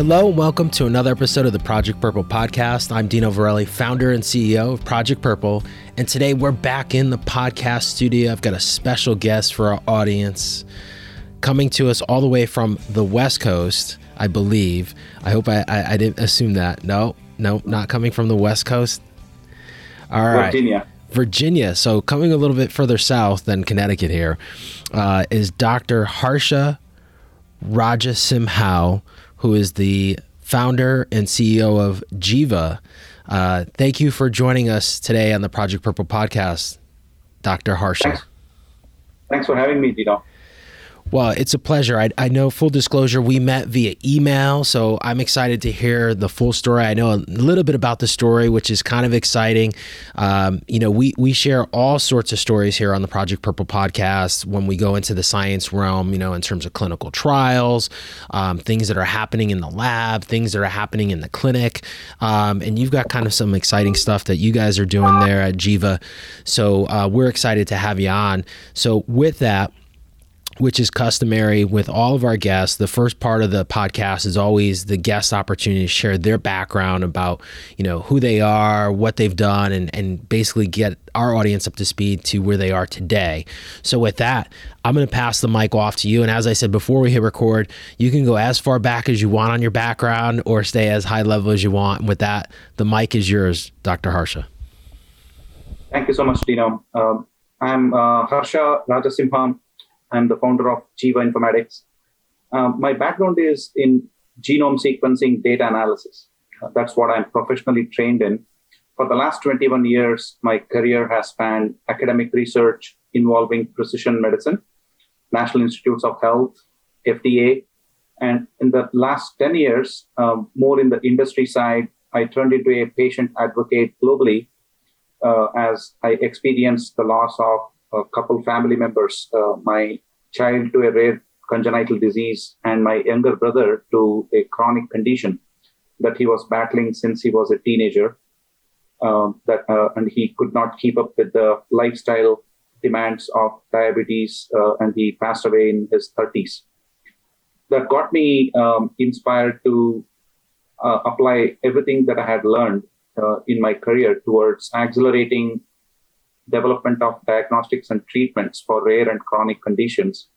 Hello, and welcome to another episode of the Project Purple podcast. I'm Dino Verrelli, founder and CEO of Project Purple, and today we're back in the podcast studio. I've got a special guest for our audience coming to us all the way from the West Coast, I believe. I hope I, I, I didn't assume that. No, no, not coming from the West Coast. All right. Virginia. Virginia. So coming a little bit further south than Connecticut here uh, is Dr. Harsha Rajasimha, who is the founder and CEO of Jeeva. Uh, thank you for joining us today on the Project Purple podcast, Dr. Harsha. Thanks, Thanks for having me, Dino. Well, it's a pleasure. I, I know, full disclosure, we met via email, so I'm excited to hear the full story. I know a little bit about the story, which is kind of exciting. Um, you know, we, we share all sorts of stories here on the Project Purple podcast when we go into the science realm, you know, in terms of clinical trials, um, things that are happening in the lab, things that are happening in the clinic. Um, and you've got kind of some exciting stuff that you guys are doing there at Jeeva. So uh, we're excited to have you on. So, with that, which is customary with all of our guests. The first part of the podcast is always the guest opportunity to share their background about, you know, who they are, what they've done, and, and basically get our audience up to speed to where they are today. So with that, I'm going to pass the mic off to you. And as I said before we hit record, you can go as far back as you want on your background or stay as high level as you want. And with that, the mic is yours, Dr. Harsha. Thank you so much, Dino. Um, I'm uh, Harsha Rajasimha. I'm the founder of Jeeva Informatics. Um, my background is in genome sequencing data analysis. That's what I'm professionally trained in. For the last 21 years, my career has spanned academic research involving precision medicine, National Institutes of Health, FDA, and in the last 10 years, um, more in the industry side, I turned into a patient advocate globally uh, as I experienced the loss of a couple family members, uh, my child to a rare congenital disease and my younger brother to a chronic condition that he was battling since he was a teenager. Um, that uh, and he could not keep up with the lifestyle demands of diabetes, uh, and he passed away in his 30s. That got me um, inspired to uh, apply everything that I had learned uh, in my career towards accelerating development of diagnostics and treatments for rare and chronic conditions,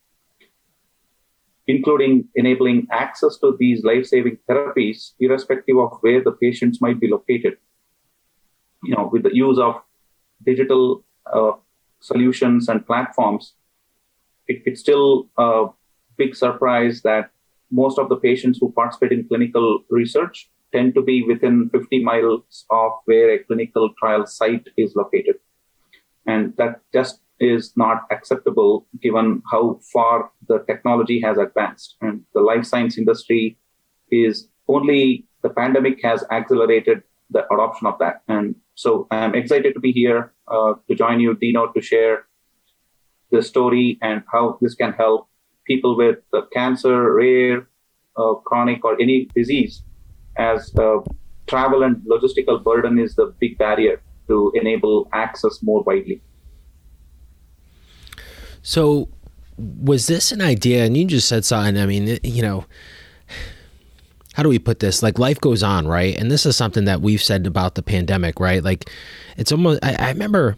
including enabling access to these life saving therapies, irrespective of where the patients might be located. You know, with the use of digital uh, solutions and platforms, it, it's still a big surprise that most of the patients who participate in clinical research tend to be within 50 miles of where a clinical trial site is located. And that just is not acceptable given how far the technology has advanced. And the life science industry is only the pandemic has accelerated the adoption of that. And so I'm excited to be here uh, to join you, Dino, to share the story and how this can help people with uh, cancer, rare, uh, chronic, or any disease, as uh, travel and logistical burden is the big barrier to enable access more widely. So, was this an idea? And you just said something. I mean, you know, how do we put this? Like life goes on, right? And this is something that we've said about the pandemic, right? Like, it's almost. I, I remember.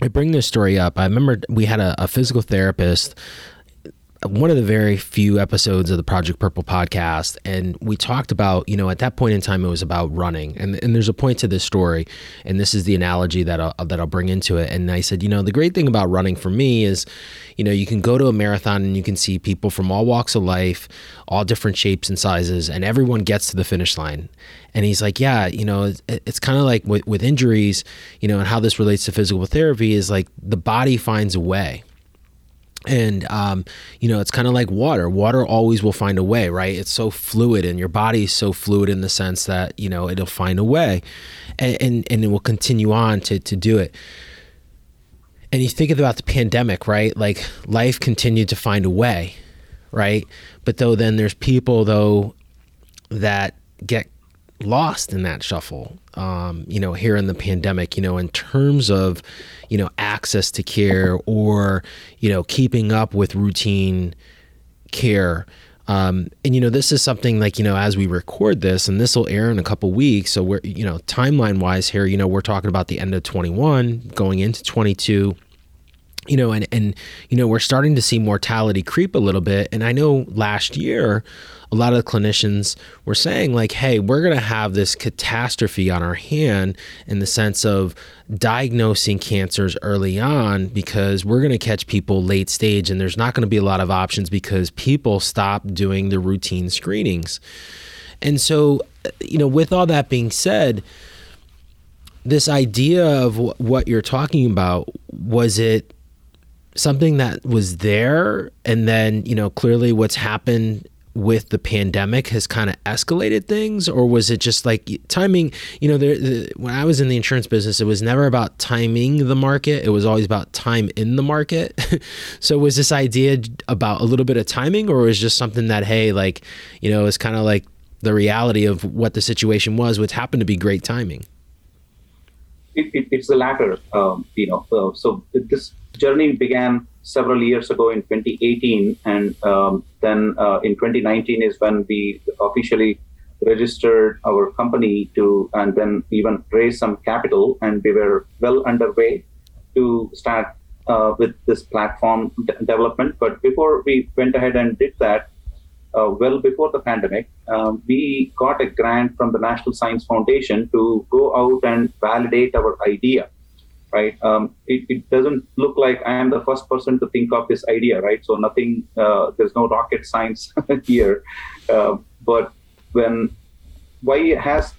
I bring this story up. I remember we had a, a physical therapist one of the very few episodes of the Project Purple podcast, and we talked about, you know, at that point in time, it was about running, and and there's a point to this story, and this is the analogy that I'll, that I'll bring into it. And I said, you know, the great thing about running for me is, you know, you can go to a marathon and you can see people from all walks of life, all different shapes and sizes, and everyone gets to the finish line. And he's like, yeah, you know, it's, it's kind of like with, with injuries, you know, and how this relates to physical therapy is like the body finds a way and um, you know it's kind of like water. Water always will find a way right? It's so fluid and your body is so fluid in the sense that you know it'll find a way and and, and it will continue on to, to do it. And you think about the pandemic right? Like life continued to find a way right? But though then there's people though that get lost in that shuffle um, you know here in the pandemic you know in terms of you know access to care or you know keeping up with routine care Um, and you know, this is something like you know, as we record this, and this will air in a couple weeks. So we're you know, timeline wise here, you know, we're talking about the end of 21, going into 22 you know and and you know we're starting to see mortality creep a little bit and i know last year a lot of the clinicians were saying like hey we're going to have this catastrophe on our hand in the sense of diagnosing cancers early on because we're going to catch people late stage and there's not going to be a lot of options because people stop doing the routine screenings. And so you know with all that being said this idea of what you're talking about was it something that was there? And then you know clearly what's happened with the pandemic has kind of escalated things or was it just like timing you know there, the, when i was in the insurance business it was never about timing the market it was always about time in the market. So was this idea about a little bit of timing or was just something that hey like you know it's kind of like the reality of what the situation was which happened to be great timing? It, it, it's the latter um, you know uh, so this journey began several years ago in 2018, and um, then uh, in 2019 is when we officially registered our company to, and then even raised some capital, and we were well underway to start uh, with this platform development. But before we went ahead and did that, uh, well before the pandemic, um, we got a grant from the National Science Foundation to go out and validate our idea right? Um, it, it, doesn't look like I am the first person to think of this idea, right? So nothing, uh, there's no rocket science here. Uh, but when, why has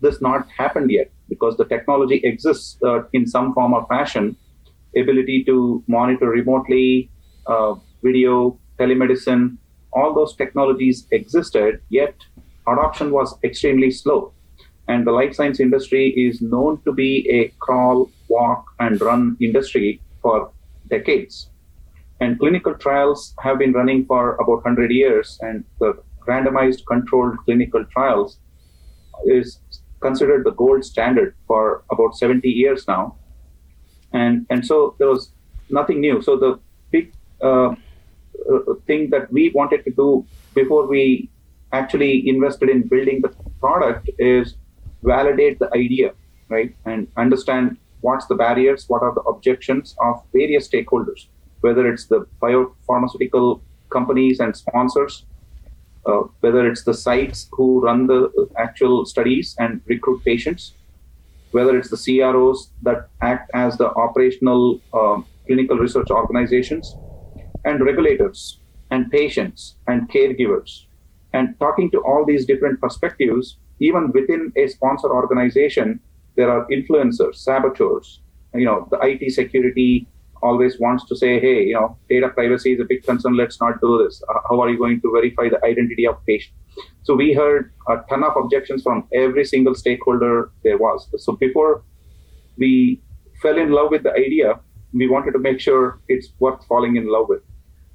this not happened yet? Because the technology exists uh, in some form or fashion, ability to monitor remotely, uh, video, telemedicine, all those technologies existed, yet adoption was extremely slow. And the life science industry is known to be a crawl, walk, and run industry for decades. And clinical trials have been running for about 100 years, and the randomized controlled clinical trials is considered the gold standard for about 70 years now. And, and so there was nothing new. So the big uh, uh thing that we wanted to do before we actually invested in building the product is validate the idea, right? And understand what's the barriers, what are the objections of various stakeholders, whether it's the biopharmaceutical companies and sponsors, uh, whether it's the sites who run the actual studies and recruit patients, whether it's the CROs that act as the operational uh, clinical research organizations, and regulators, and patients, and caregivers. And talking to all these different perspectives, even within a sponsor organization, there are influencers, saboteurs. You know, the IT security always wants to say, hey, you know, data privacy is a big concern. Let's not do this. Uh, how are you going to verify the identity of patient? So we heard a ton of objections from every single stakeholder there was. So before we fell in love with the idea, we wanted to make sure it's worth falling in love with.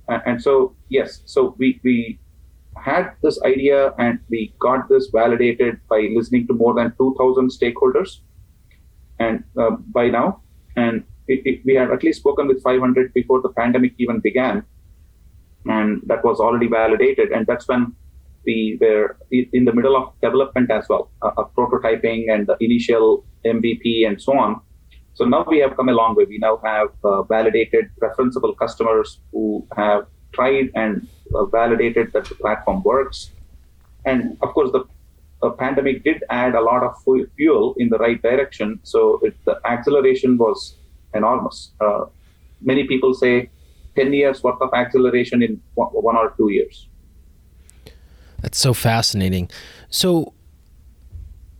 And, and so, yes, so we, we had this idea and we got this validated by listening to more than 2000 stakeholders and uh, by now. And it, it, we had at least spoken with 500 before the pandemic even began. And that was already validated. And that's when we were in the middle of development as well uh, of prototyping and the initial mvp and so on. So now we have come a long way. We now have uh, validated referenceable customers who have tried and uh, validated that the platform works. And of course, the pandemic did add a lot of fuel in the right direction. So it, the acceleration was enormous. Uh, many people say 10 years worth of acceleration in one or two years. That's so fascinating. So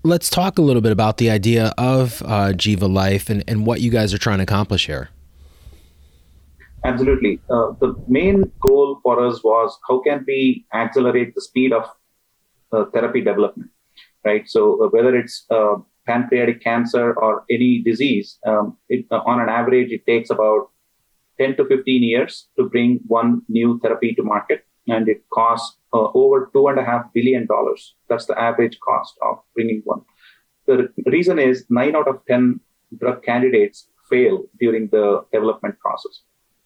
let's talk a little bit about the idea of uh, Jeeva Life and, and what you guys are trying to accomplish here. Absolutely. Uh, the main goal for us was how can we accelerate the speed of therapy development, right? So uh, whether it's uh, pancreatic cancer or any disease, um, it, uh, on an average, it takes about 10 to 15 years to bring one new therapy to market, and it costs uh, over two and a half billion dollars. That's the average cost of bringing one. The reason is nine out of 10 drug candidates fail during the development process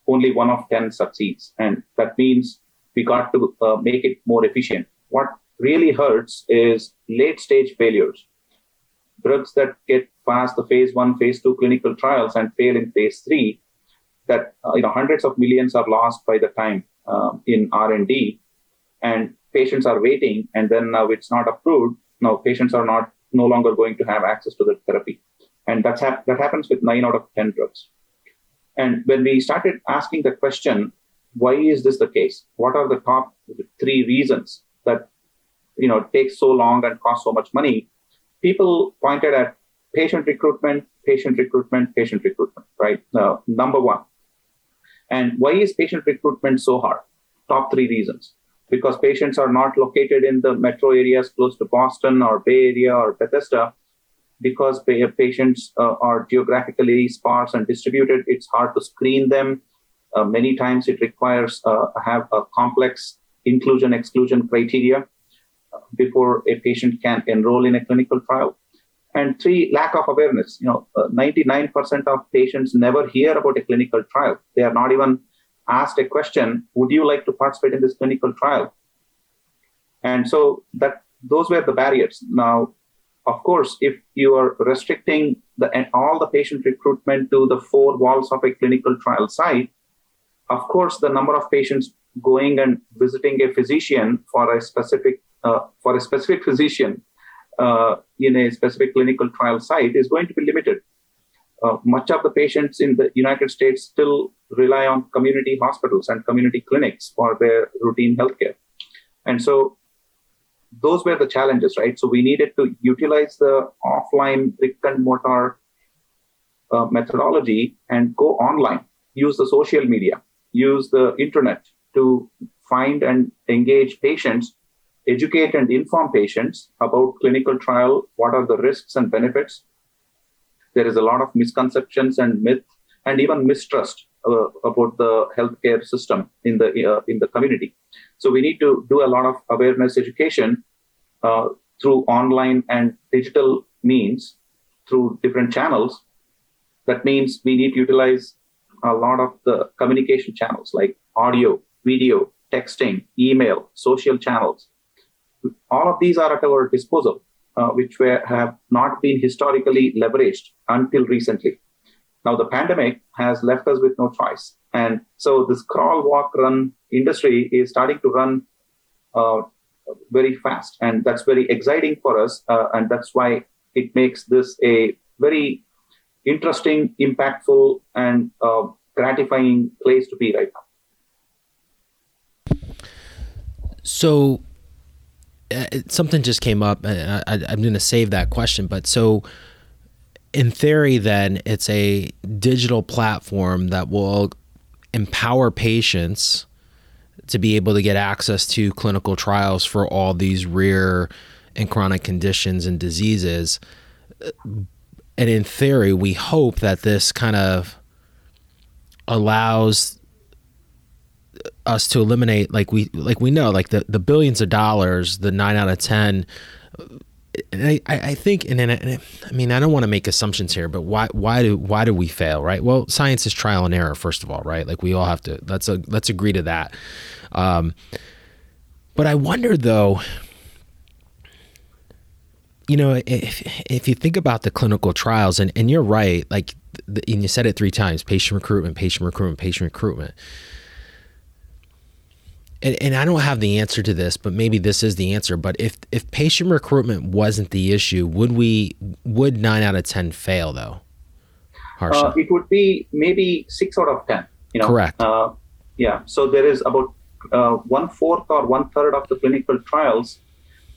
only one of 10 succeeds. And that means we got to uh, make it more efficient. What really hurts is late stage failures. Drugs that get past the phase one, phase two clinical trials and fail in phase three, that uh, you know hundreds of millions are lost by the time um, in R&D, and patients are waiting, and then now it's not approved. Now patients are not no longer going to have access to the therapy, and that's hap- that happens with nine out of ten drugs. And when we started asking the question, why is this the case? What are the top three reasons that you know takes so long and costs so much money? People pointed at patient recruitment, patient recruitment, patient recruitment. Right, uh, number one. And why is patient recruitment so hard? Top three reasons. Because patients are not located in the metro areas close to Boston or Bay Area or Bethesda because patients uh, are geographically sparse and distributed, it's hard to screen them. Uh, many times it requires uh, have a complex inclusion exclusion criteria before a patient can enroll in a clinical trial. And three, lack of awareness. You know, 99% uh, of patients never hear about a clinical trial. They are not even asked a question, would you like to participate in this clinical trial? And so that those were the barriers. Now, of course, if you are restricting the, all the patient recruitment to the four walls of a clinical trial site, of course, the number of patients going and visiting a physician for a specific for a specific physician uh, in a specific clinical trial site is going to be limited. Uh, much of the patients in the United States still rely on community hospitals and community clinics for their routine healthcare. And so those were the challenges, right? So we needed to utilize the offline brick and mortar uh, methodology and go online, use the social media, use the internet to find and engage patients, educate and inform patients about clinical trial, what are the risks and benefits. There is a lot of misconceptions and myth and even mistrust uh, about the healthcare system in the uh, in the community. So we need to do a lot of awareness education uh, through online and digital means, through different channels. That means we need to utilize a lot of the communication channels like audio, video, texting, email, social channels. All of these are at our disposal, uh, which were, have not been historically leveraged until recently. Now, the pandemic has left us with no choice. And so, this crawl, walk, run industry is starting to run uh, very fast. And that's very exciting for us. Uh, and that's why it makes this a very interesting, impactful, and uh, gratifying place to be right now. So, uh, something just came up. I, am going to save that question, but so in theory, then it's a digital platform that will empower patients to be able to get access to clinical trials for all these rare and chronic conditions and diseases. And in theory, we hope that this kind of allows us to eliminate like we like we know like the, the billions of dollars the nine out of ten and I, I think and, and I mean I don't want to make assumptions here, but why why do why do we fail, right? Well, science is trial and error, first of all, right? Like we all have to let's a, let's agree to that. Um, but I wonder though, you know, if if you think about the clinical trials, and and you're right, like and you said it three times: patient recruitment, patient recruitment, patient recruitment and, and I don't have the answer to this, but maybe this is the answer. But if if patient recruitment wasn't the issue, would we would nine out of ten fail though? Uh, it would be maybe six out of ten. You know, correct. Uh, yeah. So there is about uh, one fourth or one third of the clinical trials.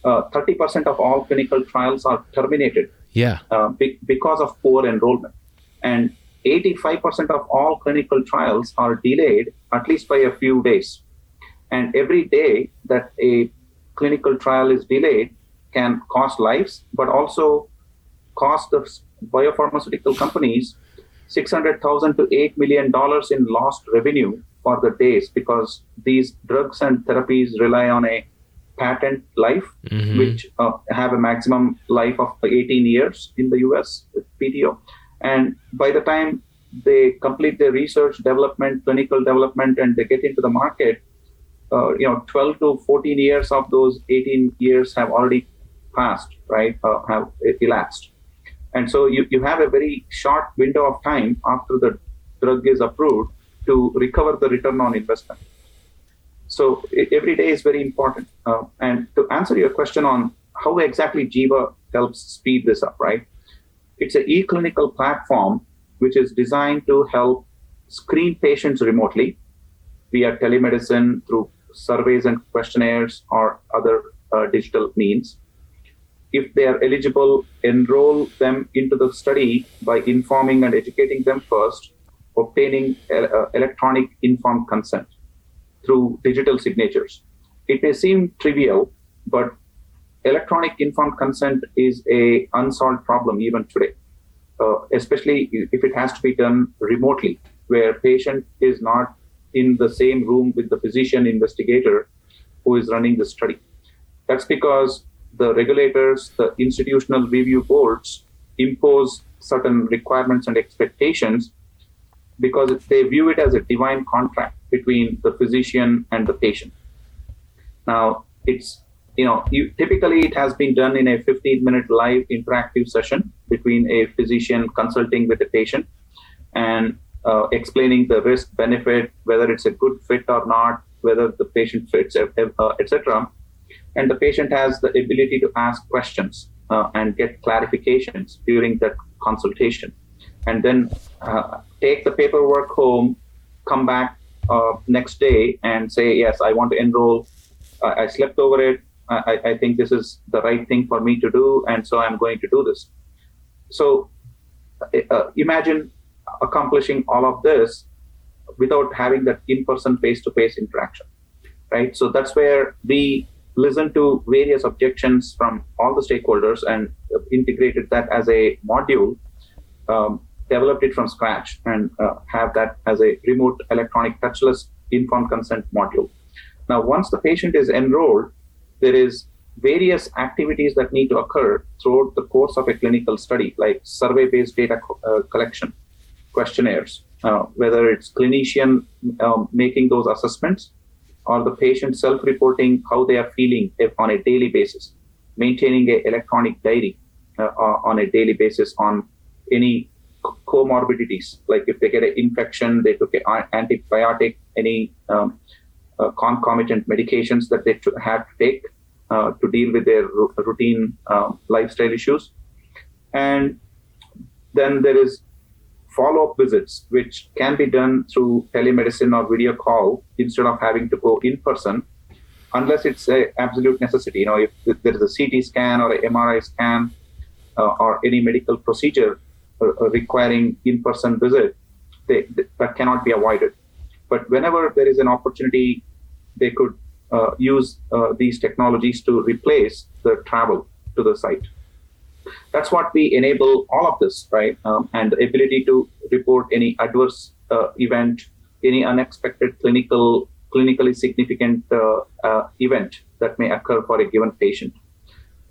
Uh, thirty percent of all clinical trials are terminated. Yeah. Uh, be- because of poor enrollment, and 85% of all clinical trials are delayed at least by a few days. And every day that a clinical trial is delayed can cost lives, but also cost the biopharmaceutical companies 600,000 to 8 million dollars in lost revenue for the days because these drugs and therapies rely on a patent life, mm-hmm. which uh, have a maximum life of 18 years in the US PTO. And by the time they complete their research, development, clinical development, and they get into the market, uh, you know 12 to 14 years of those 18 years have already passed, right? Uh, have elapsed, and so you, you have a very short window of time after the drug is approved to recover the return on investment. So every day is very important. Uh, and to answer your question on how exactly Jeeva helps speed this up, right? It's an e-clinical platform which is designed to help screen patients remotely via telemedicine through surveys and questionnaires or other uh, digital means. If they are eligible, enroll them into the study by informing and educating them first, obtaining uh, electronic informed consent through digital signatures. It may seem trivial, but electronic informed consent is a unsolved problem even today, uh, especially if it has to be done remotely, where patient is not in the same room with the physician investigator who is running the study. That's because the regulators, the institutional review boards impose certain requirements and expectations because they view it as a divine contract between the physician and the patient. Now, it's you know, you, typically it has been done in a 15 minute live interactive session between a physician consulting with a patient and uh, explaining the risk benefit, whether it's a good fit or not, whether the patient fits, uh, etc. And the patient has the ability to ask questions uh, and get clarifications during that consultation. And then uh, take the paperwork home, come back uh, next day and say, yes, I want to enroll. I slept over it. I, I think this is the right thing for me to do, and so I'm going to do this. So uh, imagine accomplishing all of this without having that in-person face-to-face interaction, right? So that's where we listened to various objections from all the stakeholders and integrated that as a module, um, developed it from scratch, and uh, have that as a remote electronic touchless informed consent module. Now, once the patient is enrolled, there is various activities that need to occur throughout the course of a clinical study, like survey-based data co- uh, collection, questionnaires, uh, whether it's clinician um, making those assessments or the patient self-reporting how they are feeling on a daily basis, maintaining a electronic diary uh, on a daily basis on any comorbidities, like if they get an infection, they took an antibiotic, any um, uh, concomitant medications that they have to take uh, to deal with their routine uh, lifestyle issues. And then there is follow-up visits, which can be done through telemedicine or video call instead of having to go in person, unless it's an absolute necessity. You know, if there is a CT scan or an MRI scan uh, or any medical procedure uh, requiring in-person visit, they, that cannot be avoided. But whenever there is an opportunity, they could uh, use uh, these technologies to replace the travel to the site. That's what we enable all of this, right? Um, and the ability to report any adverse uh, event, any unexpected clinical, clinically significant uh, uh, event that may occur for a given patient.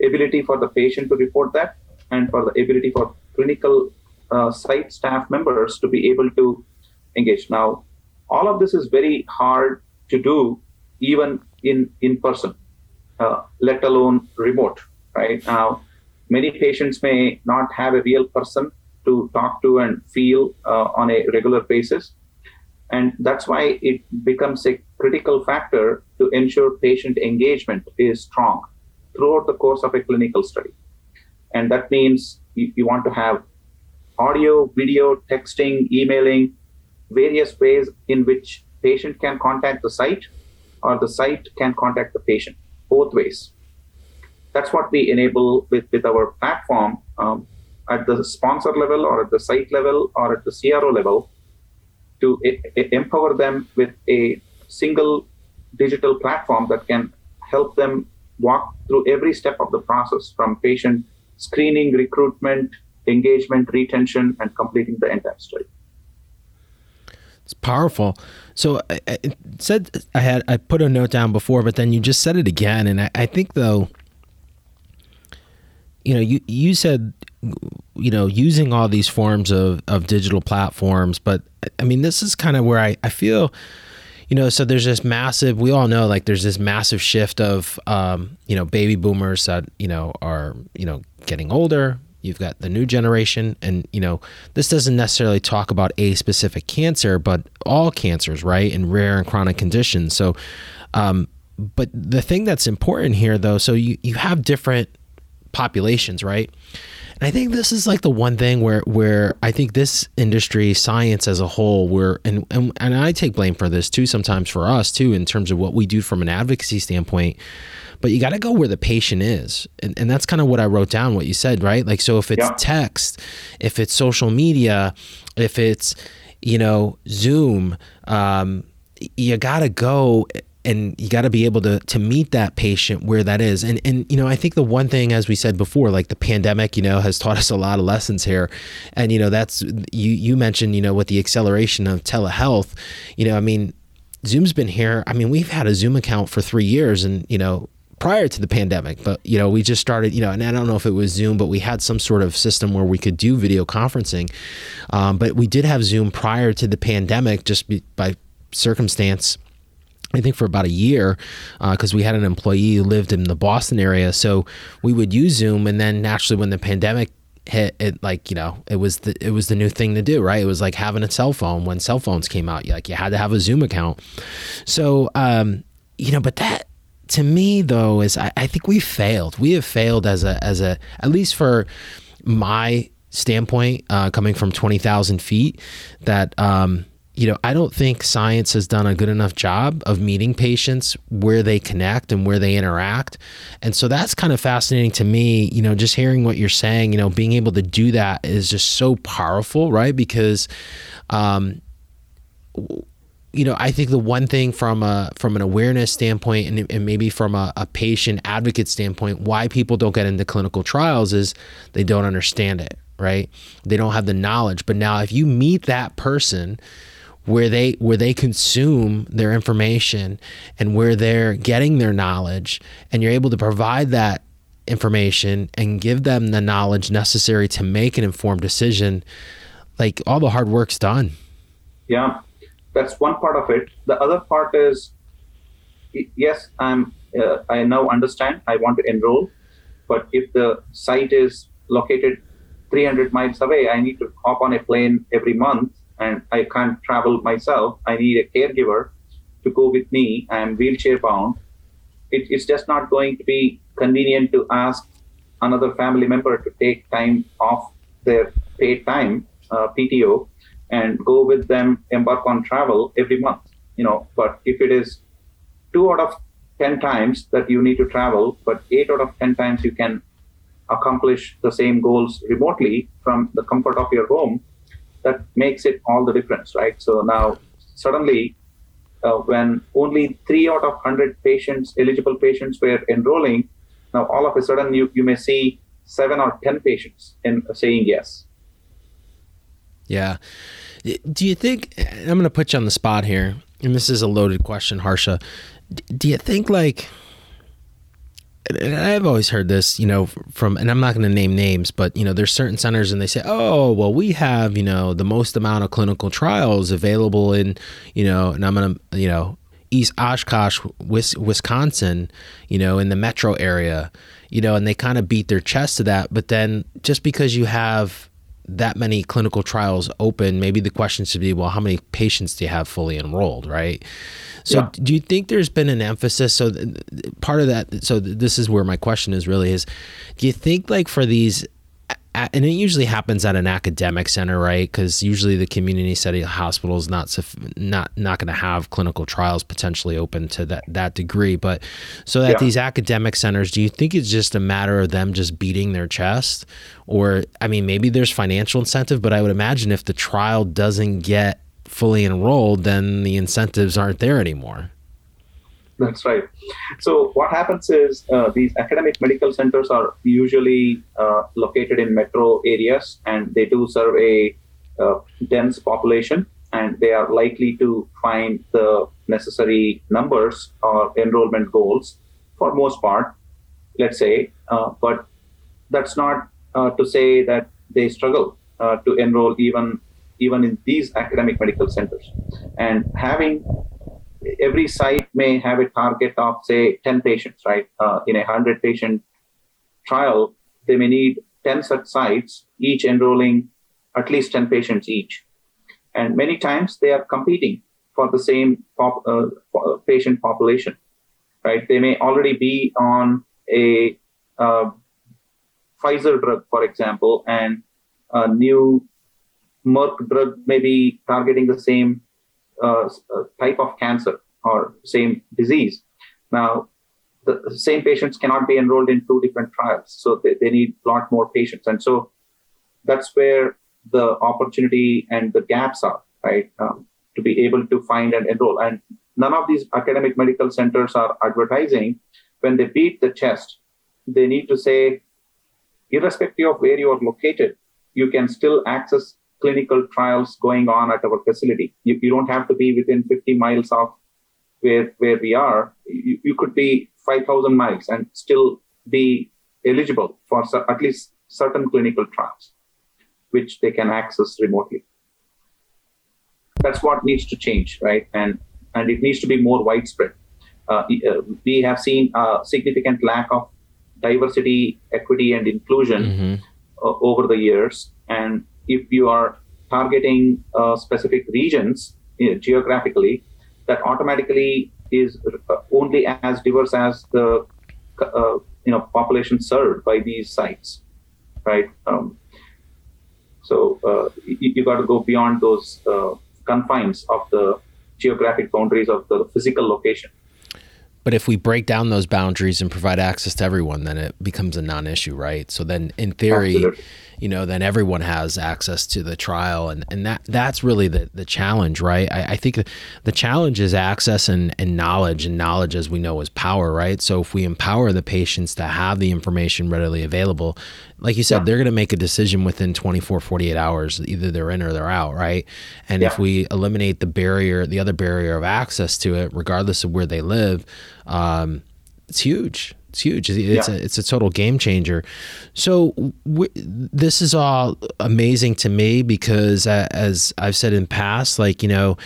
Ability for the patient to report that, and for the ability for clinical uh, site staff members to be able to engage. Now, all of this is very hard to do even in in person, uh, let alone remote. Right now, many patients may not have a real person to talk to and feel uh, on a regular basis, and that's why it becomes a critical factor to ensure patient engagement is strong throughout the course of a clinical study. And that means you, you want to have audio, video, texting, emailing, various ways in which patient can contact the site or the site can contact the patient, both ways. That's what we enable with, with our platform um, at the sponsor level or at the site level or at the CRO level to empower them with a single digital platform that can help them walk through every step of the process from patient screening, recruitment, engagement, retention, and completing the entire study. It's powerful. So I, I, said I had I put a note down before, but then you just said it again, and I, I think though, you know, you you said you know using all these forms of of digital platforms, but I mean this is kind of where I I feel you know, so there's this massive. We all know, like, there's this massive shift of, um, you know, baby boomers that you know are you know getting older. You've got the new generation, and you know, this doesn't necessarily talk about a specific cancer, but all cancers, right, and rare and chronic conditions. So, um, but the thing that's important here, though, so you you have different populations, right? And I think this is like the one thing where where I think this industry, science as a whole, where and and, and I take blame for this too sometimes for us too in terms of what we do from an advocacy standpoint. But you got to go where the patient is, and and that's kind of what I wrote down. What you said, right? Like so, if it's yeah. text, if it's social media, if it's you know Zoom, um, you got to go and you got to be able to to meet that patient where that is. And and you know i think the one thing as we said before like the pandemic you know has taught us a lot of lessons here. And you know that's you you mentioned you know with the acceleration of telehealth you know i mean zoom's been here i mean we've had a zoom account for 3 years and you know prior to the pandemic but you know we just started you know and i don't know if it was zoom but we had some sort of system where we could do video conferencing. Um, but we did have zoom prior to the pandemic just by circumstance I think for about a year because uh, we had an employee who lived in the Boston area. So we would use Zoom, and then naturally when the pandemic hit, it like you know it was the it was the new thing to do, right? It was like having a cell phone when cell phones came out. Like you had to have a Zoom account. So um, you know, but that to me though is I, I think we failed. We have failed as a as a at least for my standpoint uh, coming from twenty thousand feet that. Um, you know, I don't think science has done a good enough job of meeting patients where they connect and where they interact. And so that's kind of fascinating to me, you know, just hearing what you're saying, you know, being able to do that is just so powerful, right? Because, um, you know, I think the one thing from a from an awareness standpoint and, and maybe from a, a patient advocate standpoint, why people don't get into clinical trials is they don't understand it, right? They don't have the knowledge. But now if you meet that person, where they where they consume their information and where they're getting their knowledge and you're able to provide that information and give them the knowledge necessary to make an informed decision like all the hard work's done. Yeah that's one part of it. The other part is yes i'm uh, i now understand i want to enroll but if the site is located 300 miles away i need to hop on a plane every month and I can't travel myself. I need a caregiver to go with me. I'm wheelchair bound. It, it's just not going to be convenient to ask another family member to take time off their paid time, uh, PTO, and go with them, embark on travel every month. You know, but if it is two out of 10 times that you need to travel, but eight out of 10 times you can accomplish the same goals remotely from the comfort of your home, that makes it all the difference, right? So now suddenly, uh, when only three out of 100 patients, eligible patients, were enrolling, now all of a sudden you, you may see seven or 10 patients in uh, saying yes. Yeah. Do you think, I'm going to put you on the spot here, and this is a loaded question, Harsha. Do you think, like, I've always heard this, you know, from, and I'm not going to name names, but, you know, there's certain centers and they say, oh, well, we have, you know, the most amount of clinical trials available in, you know, and I'm going to, you know, East Oshkosh, Wisconsin, you know, in the metro area, you know, and they kind of beat their chest to that. But then just because you have that many clinical trials open, maybe the question should be, well, how many patients do you have fully enrolled, right? So, yeah. do you think there's been an emphasis? So, part of that. So, this is where my question is really is, do you think like for these and it usually happens at an academic center, right? Because usually the community setting hospital is not not not going to have clinical trials potentially open to that that degree. But so at yeah. these academic centers, do you think it's just a matter of them just beating their chest, or I mean, maybe there's financial incentive, but I would imagine if the trial doesn't get fully enrolled, then the incentives aren't there anymore. That's right. So what happens is uh, these academic medical centers are usually uh, located in metro areas, and they do serve a uh, dense population, and they are likely to find the necessary numbers or enrollment goals for most part. Let's say, uh, but that's not uh, to say that they struggle uh, to enroll even even in these academic medical centers, and having every site may have a target of say 10 patients right? Uh, in a 100 patient trial they may need 10 such sites each enrolling at least 10 patients each. And many times they are competing for the same pop, uh, patient population right? They may already be on a uh, pfizer drug for example and a new merck drug may be targeting the same uh, uh, type of cancer or same disease. Now, the same patients cannot be enrolled in two different trials, so they, they need a lot more patients, and so that's where the opportunity and the gaps are, right? Um, to be able to find and enroll, and none of these academic medical centers are advertising when they beat the chest. They need to say, irrespective of where you are located, you can still access clinical trials going on at our facility. You, you don't have to be within 50 miles of where, where we are. You, you could be 5,000 miles and still be eligible for at least certain clinical trials, which they can access remotely. That's what needs to change, right? And and it needs to be more widespread. Uh, uh we have seen a significant lack of diversity, equity, and inclusion mm-hmm. uh, over the years, and if you are targeting uh, specific regions you know, geographically, that automatically is uh, only as diverse as the uh, you know population served by these sites, right? Um, so uh, you, you got to go beyond those uh, confines of the geographic boundaries of the physical location. But if we break down those boundaries and provide access to everyone, then it becomes a non-issue, right? So then, in theory, Absolutely you know, then everyone has access to the trial, and and that that's really the the challenge, right? I, I think the challenge is access and and knowledge, and knowledge, as we know, is power, right? So if we empower the patients to have the information readily available, like you said, yeah. they're going to make a decision within 24, 48 hours. Either they're in or they're out, right? And yeah. if we eliminate the barrier, the other barrier of access to it, regardless of where they live, um, it's huge it's huge. It's yeah. a it's a total game changer. So w- this is all amazing to me because, uh, as I've said in past, like you know,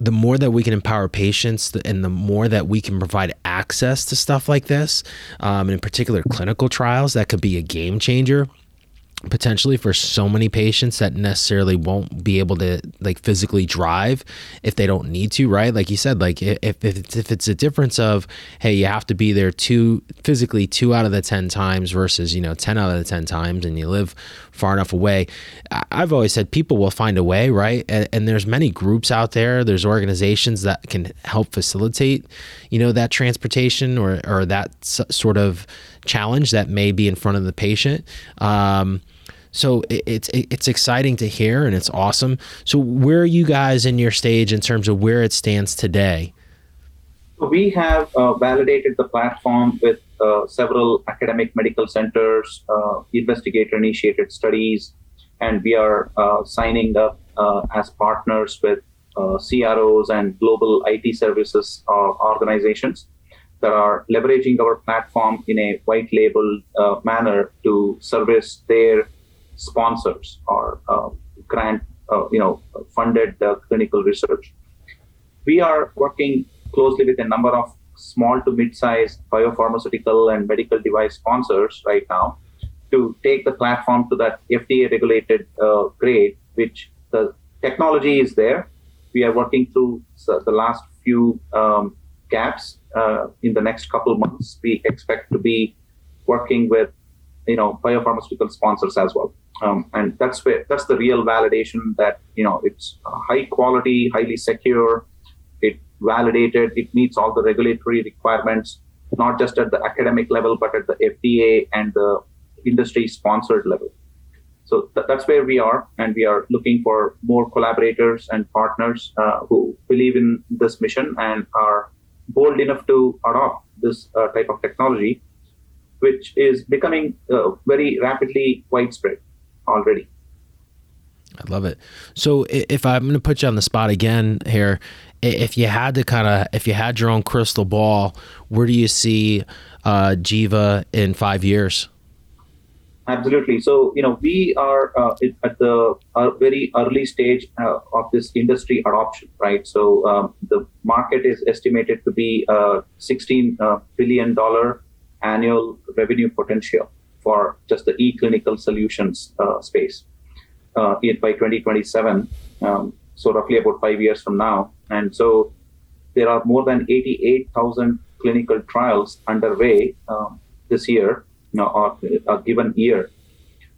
the more that we can empower patients and the more that we can provide access to stuff like this, um, in particular clinical trials, that could be a game changer potentially for so many patients that necessarily won't be able to like physically drive if they don't need to right? Like you said like if, if it's, if it's a difference of hey you have to be there two physically two out of the 10 times versus you know 10 out of the 10 times and you live far enough away. I've always said people will find a way right? And, and there's many groups out there there's organizations that can help facilitate you know that transportation or or that sort of challenge that may be in front of the patient. Um, so it's it's exciting to hear and it's awesome. So where are you guys in your stage in terms of where it stands today? We have uh, validated the platform with uh, several academic medical centers, uh, investigator-initiated studies, and we are uh, signing up uh, as partners with uh, CROs and global IT services organizations that are leveraging our platform in a white label manner to service their sponsors or uh, grant, uh, you know, funded uh, clinical research. We are working closely with a number of small to mid-sized biopharmaceutical and medical device sponsors right now to take the platform to that FDA regulated uh, grade, which the technology is there. We are working through the last few um, gaps uh, in the next couple months. We expect to be working with, you know, biopharmaceutical sponsors as well. Um, and that's where that's the real validation that you know it's high quality, highly secure, it validated, it meets all the regulatory requirements, not just at the academic level, but at the FDA and the industry sponsored level. So th- that's where we are, and we are looking for more collaborators and partners uh, who believe in this mission and are bold enough to adopt this uh, type of technology, which is becoming uh, very rapidly widespread already. I love it. So if I'm going to put you on the spot again here, if you had to kind of, if you had your own crystal ball, where do you see uh, Jeeva in five years? Absolutely. So, you know, we are uh, at the uh, very early stage uh, of this industry adoption, right? So, um, the market is estimated to be a $16 uh, annual revenue potential for just the e-clinical solutions uh, space uh, by 2027. Um, so, roughly about five years from now. And so, there are more than 88,000 clinical trials underway um, this year you know, or a given year.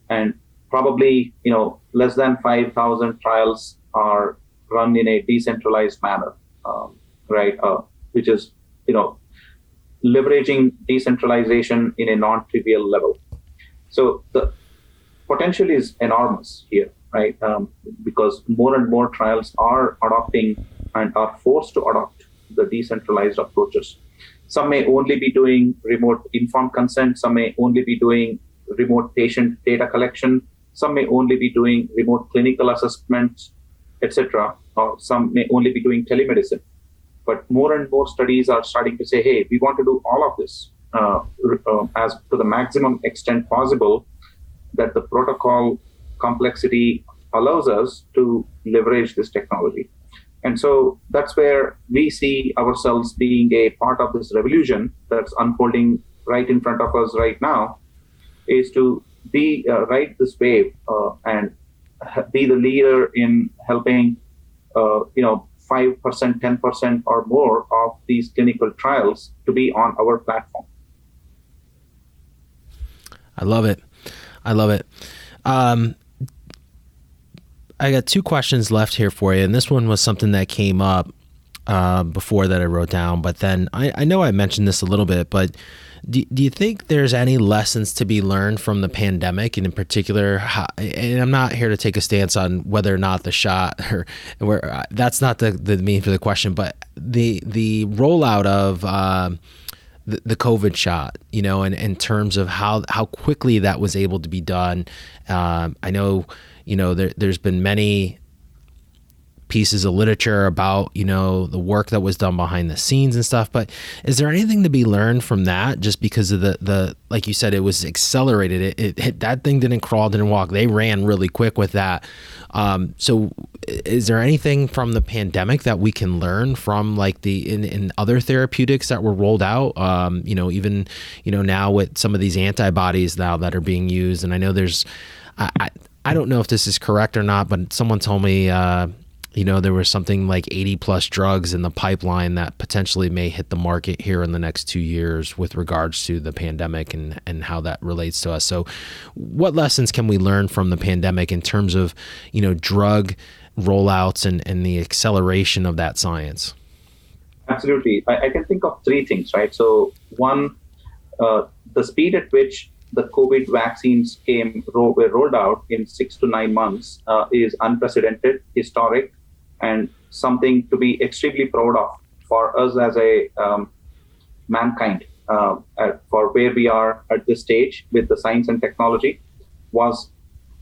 And probably, you know, less than 5,000 trials are run in a decentralized manner, um, right? Uh, which is, you know, leveraging decentralization in a non-trivial level. So the potential is enormous here, right? Um, because more and more trials are adopting and are forced to adopt the decentralized approaches. Some may only be doing remote informed consent. Some may only be doing remote patient data collection. Some may only be doing remote clinical assessments, etc. Or some may only be doing telemedicine. But more and more studies are starting to say, hey, we want to do all of this uh, uh, as to the maximum extent possible that the protocol complexity allows us to leverage this technology. And so that's where we see ourselves being a part of this revolution that's unfolding right in front of us right now, is to be uh, ride this wave uh, and be the leader in helping, uh, you know, five percent, ten percent, or more of these clinical trials to be on our platform. I love it. I love it. Um, I got two questions left here for you, and this one was something that came up uh, before that I wrote down. But then I, I know I mentioned this a little bit, but do, do you think there's any lessons to be learned from the pandemic, and in particular, how, and I'm not here to take a stance on whether or not the shot or where uh, that's not the the meaning for the question, but the the rollout of. Um, the, the COVID shot, you know, and in terms of how how quickly that was able to be done. Um, I know you know, there, there's been many pieces of literature about you know the work that was done behind the scenes and stuff but is there anything to be learned from that just because of the the like you said it was accelerated it, it, it that thing didn't crawl didn't walk they ran really quick with that. Um, so is there anything from the pandemic that we can learn from like the in, in other therapeutics that were rolled out? Um, you know even you know now with some of these antibodies now that are being used and i know there's I, I I don't know if this is correct or not, but someone told me, uh, you know, there was something like 80 plus drugs in the pipeline that potentially may hit the market here in the next two years with regards to the pandemic and, and how that relates to us. So, what lessons can we learn from the pandemic in terms of, you know, drug rollouts and, and the acceleration of that science? Absolutely. I, I can think of three things, right? So, one, uh, the speed at which the COVID vaccines came were rolled out in six to nine months uh, is unprecedented, historic, and something to be extremely proud of for us as a um, mankind. Uh, for where we are at this stage with the science and technology was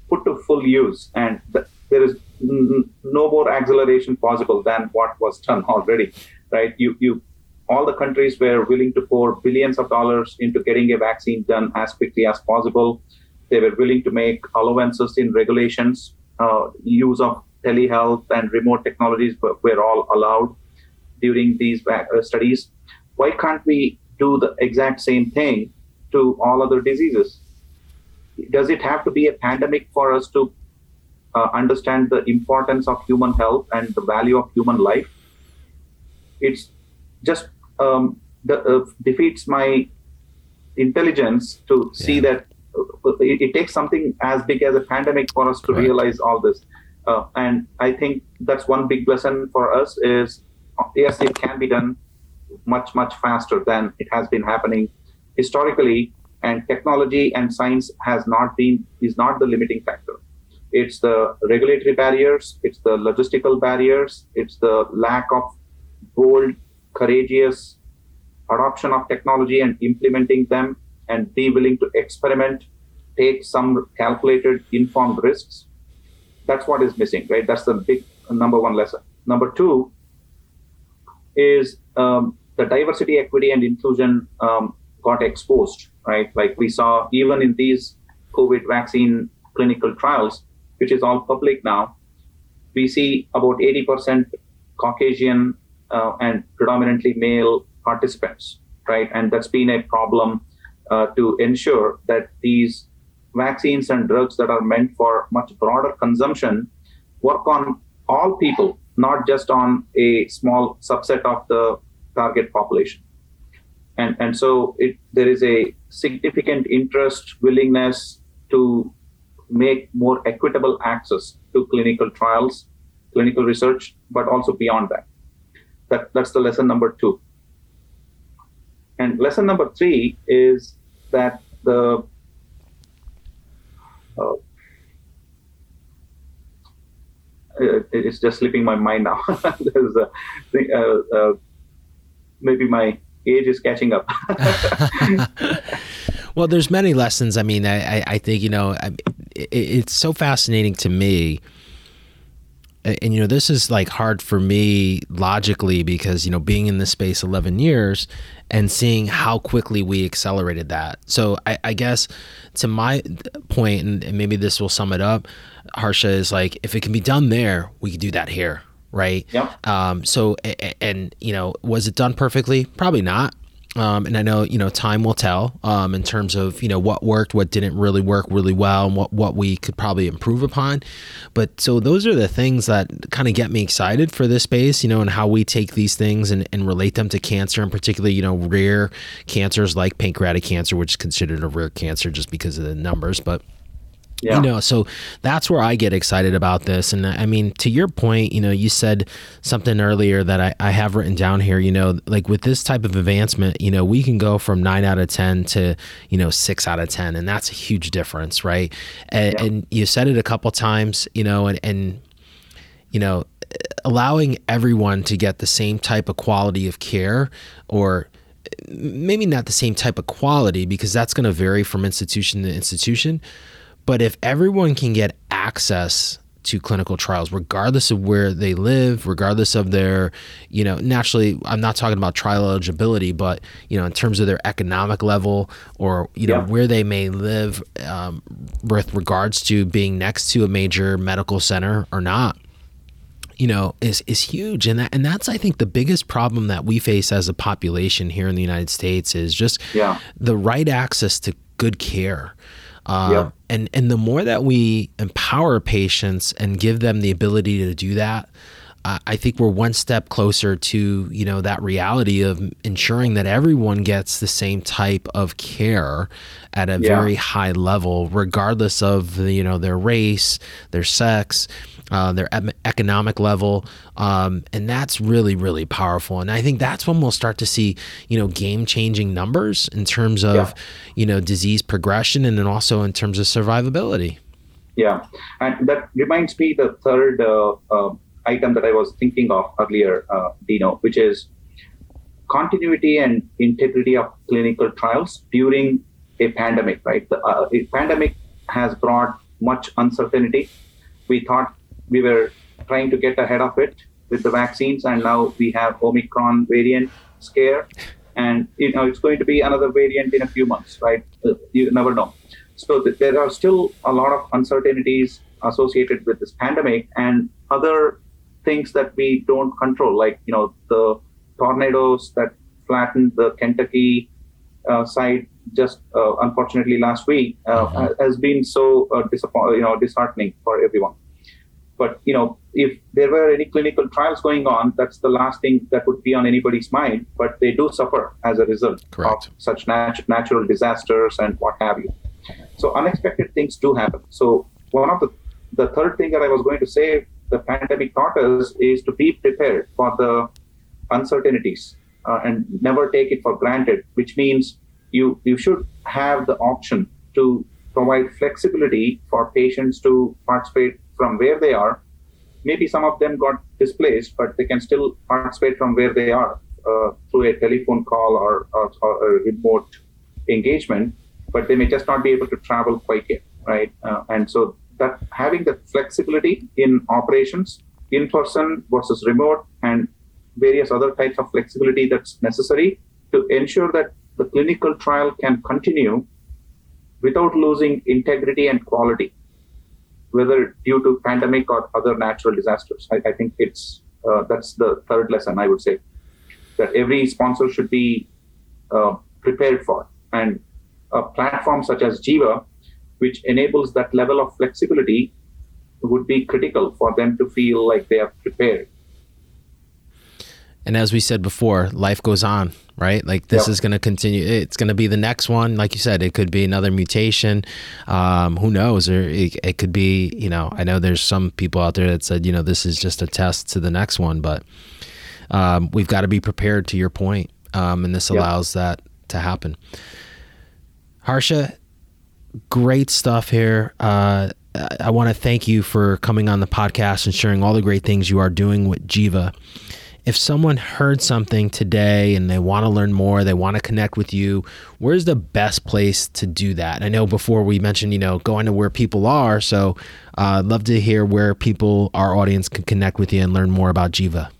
put to full use, and th- there is n- no more acceleration possible than what was done already. Right? You you all the countries were willing to pour billions of dollars into getting a vaccine done as quickly as possible. They were willing to make allowances in regulations. Uh, use of telehealth and remote technologies were, all allowed during these uh, studies. Why can't we do the exact same thing to all other diseases? Does it have to be a pandemic for us to uh, understand the importance of human health and the value of human life? It's just um, the, uh, defeats my intelligence to see yeah. that uh, it, it, takes something as big as a pandemic for us to right. realize all this. Uh, and I think that's one big lesson for us is yes, it can be done much much faster than it has been happening historically. And technology and science has not been is not the limiting factor. It's the regulatory barriers, it's the logistical barriers, it's the lack of bold courageous adoption of technology and implementing them and be willing to experiment, take some calculated, informed risks. That's what is missing, right? That's the big number one lesson. Number two is um, the diversity, equity, and inclusion um, got exposed, right? Like we saw even in these COVID vaccine clinical trials, which is all public now, we see about 80% Caucasian uh, and predominantly male participants, right? And that's been a problem uh, to ensure that these vaccines and drugs that are meant for much broader consumption work on all people, not just on a small subset of the target population. And, and so it, there is a significant interest, willingness to make more equitable access to clinical trials, clinical research, but also beyond that. that that's the lesson number two. And lesson number three is that the uh, it's just slipping my mind now. There's a, uh, uh, maybe my age is catching up. well, there's many lessons. I mean, I, I think you know, it, it's so fascinating to me and you know this is like hard for me logically because you know being in this space 11 years and seeing how quickly we accelerated that. So i, I guess to my point and, and maybe this will sum it up harsha is like if it can be done there we can do that here right? Yeah. Um so and, and you know was it done perfectly? Probably not um, and I know you know time will tell um, in terms of you know what worked, what didn't really work really well, and what what we could probably improve upon. But so those are the things that kind of get me excited for this space, you know, and how we take these things and, and relate them to cancer, and particularly you know rare cancers like pancreatic cancer, which is considered a rare cancer just because of the numbers, but yeah. You know, so that's where I get excited about this. And I mean, to your point, you know, you said something earlier that I, I have written down here, you know, like with this type of advancement, you know, we can go from nine out of 10 to, you know, six out of 10. And that's a huge difference, right? And, yeah. and you said it a couple times, you know, and, and, you know, allowing everyone to get the same type of quality of care or maybe not the same type of quality because that's going to vary from institution to institution but if everyone can get access to clinical trials, regardless of where they live, regardless of their, you know, naturally, I'm not talking about trial eligibility, but, you know, in terms of their economic level or, you know, yeah. where they may live um, with regards to being next to a major medical center or not you know is is huge and that and that's I think the biggest problem that we face as a population here in the United States is just yeah. the right access to good care uh, And and the more that we empower patients and give them the ability to do that, uh, I think we're one step closer to you know that reality of ensuring that everyone gets the same type of care at a yeah. very high level, regardless of the, you know their race, their sex, uh, their economic level, um, and that's really really powerful. And I think that's when we'll start to see you know game changing numbers in terms of yeah. you know disease progression and then also in terms of survivability. Yeah, and that reminds me the third uh, uh, item that I was thinking of earlier, uh, Dino, which is continuity and integrity of clinical trials during a pandemic. Right, the uh, pandemic has brought much uncertainty. We thought we were trying to get ahead of it with the vaccines, and now we have Omicron variant scare, and you know it's going to be another variant in a few months, right? You never know. So th- there are still a lot of uncertainties associated with this pandemic, and other things that we don't control, like you know the tornadoes that flattened the Kentucky uh, side just uh, unfortunately last week uh, mm-hmm. has been so uh, you know, disheartening for everyone. But you know, if there were any clinical trials going on, that's the last thing that would be on anybody's mind. But they do suffer as a result Correct. of such nat- natural disasters and what have you. So unexpected things do happen. So one of the the third thing that I was going to say, the pandemic taught us, is to be prepared for the uncertainties uh, and never take it for granted. Which means you you should have the option to provide flexibility for patients to participate from where they are. Maybe some of them got displaced, but they can still participate from where they are uh, through a telephone call or, or, or, a remote engagement, but they may just not be able to travel quite yet, right? Uh, and so that having the flexibility in operations, in person versus remote, and various other types of flexibility that's necessary to ensure that the clinical trial can continue without losing integrity and quality, whether due to pandemic or other natural disasters. I, I think it's uh, that's the third lesson I would say that every sponsor should be uh, prepared for, and a platform such as Jeeva, which enables that level of flexibility, would be critical for them to feel like they are prepared. And as we said before, life goes on, right? Like this yep. is going to continue. It's going to be the next one. Like you said, it could be another mutation. Um, who knows? Or it, it, could be, you know, I know there's some people out there that said, you know, this is just a test to the next one, but um, we've got to be prepared to your point. Um, and this yep. allows that to happen. Harsha, great stuff here. Uh, I want to thank you for coming on the podcast and sharing all the great things you are doing with Jeeva if someone heard something today and they want to learn more, they want to connect with you, where's the best place to do that? I know before we mentioned, you know, going to where people are. So uh, I'd love to hear where people, our audience, can connect with you and learn more about Jeeva.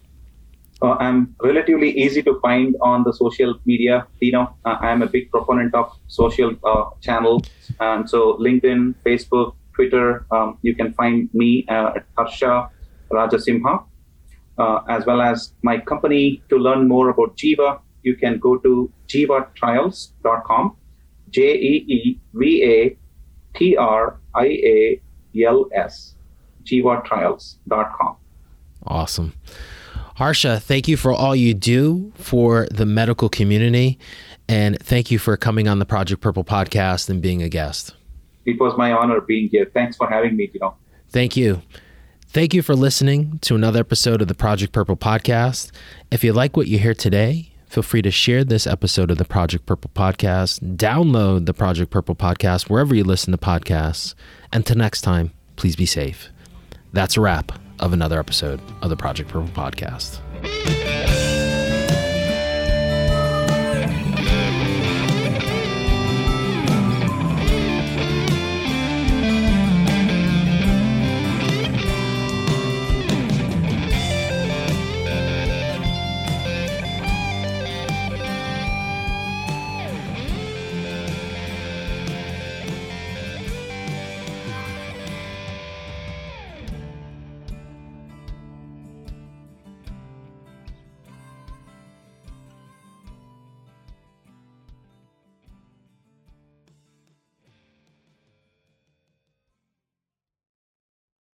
Uh, I'm relatively easy to find on the social media. You know, uh, I'm a big proponent of social uh, channels. And so LinkedIn, Facebook, Twitter, um, you can find me uh, at Harsha Rajasimha uh, as well as my company. To learn more about Jeeva, you can go to jeevatrials.com, J E E V A T R I A L S, jeevatrials.com. Awesome. Harsha, thank you for all you do for the medical community. And thank you for coming on the Project Purple podcast and being a guest. It was my honor being here. Thanks for having me, Dino. Thank you. Thank you for listening to another episode of the Project Purple podcast. If you like what you hear today, feel free to share this episode of the Project Purple podcast, download the Project Purple podcast wherever you listen to podcasts. And till next time, please be safe. That's a wrap of another episode of the Project Purple podcast.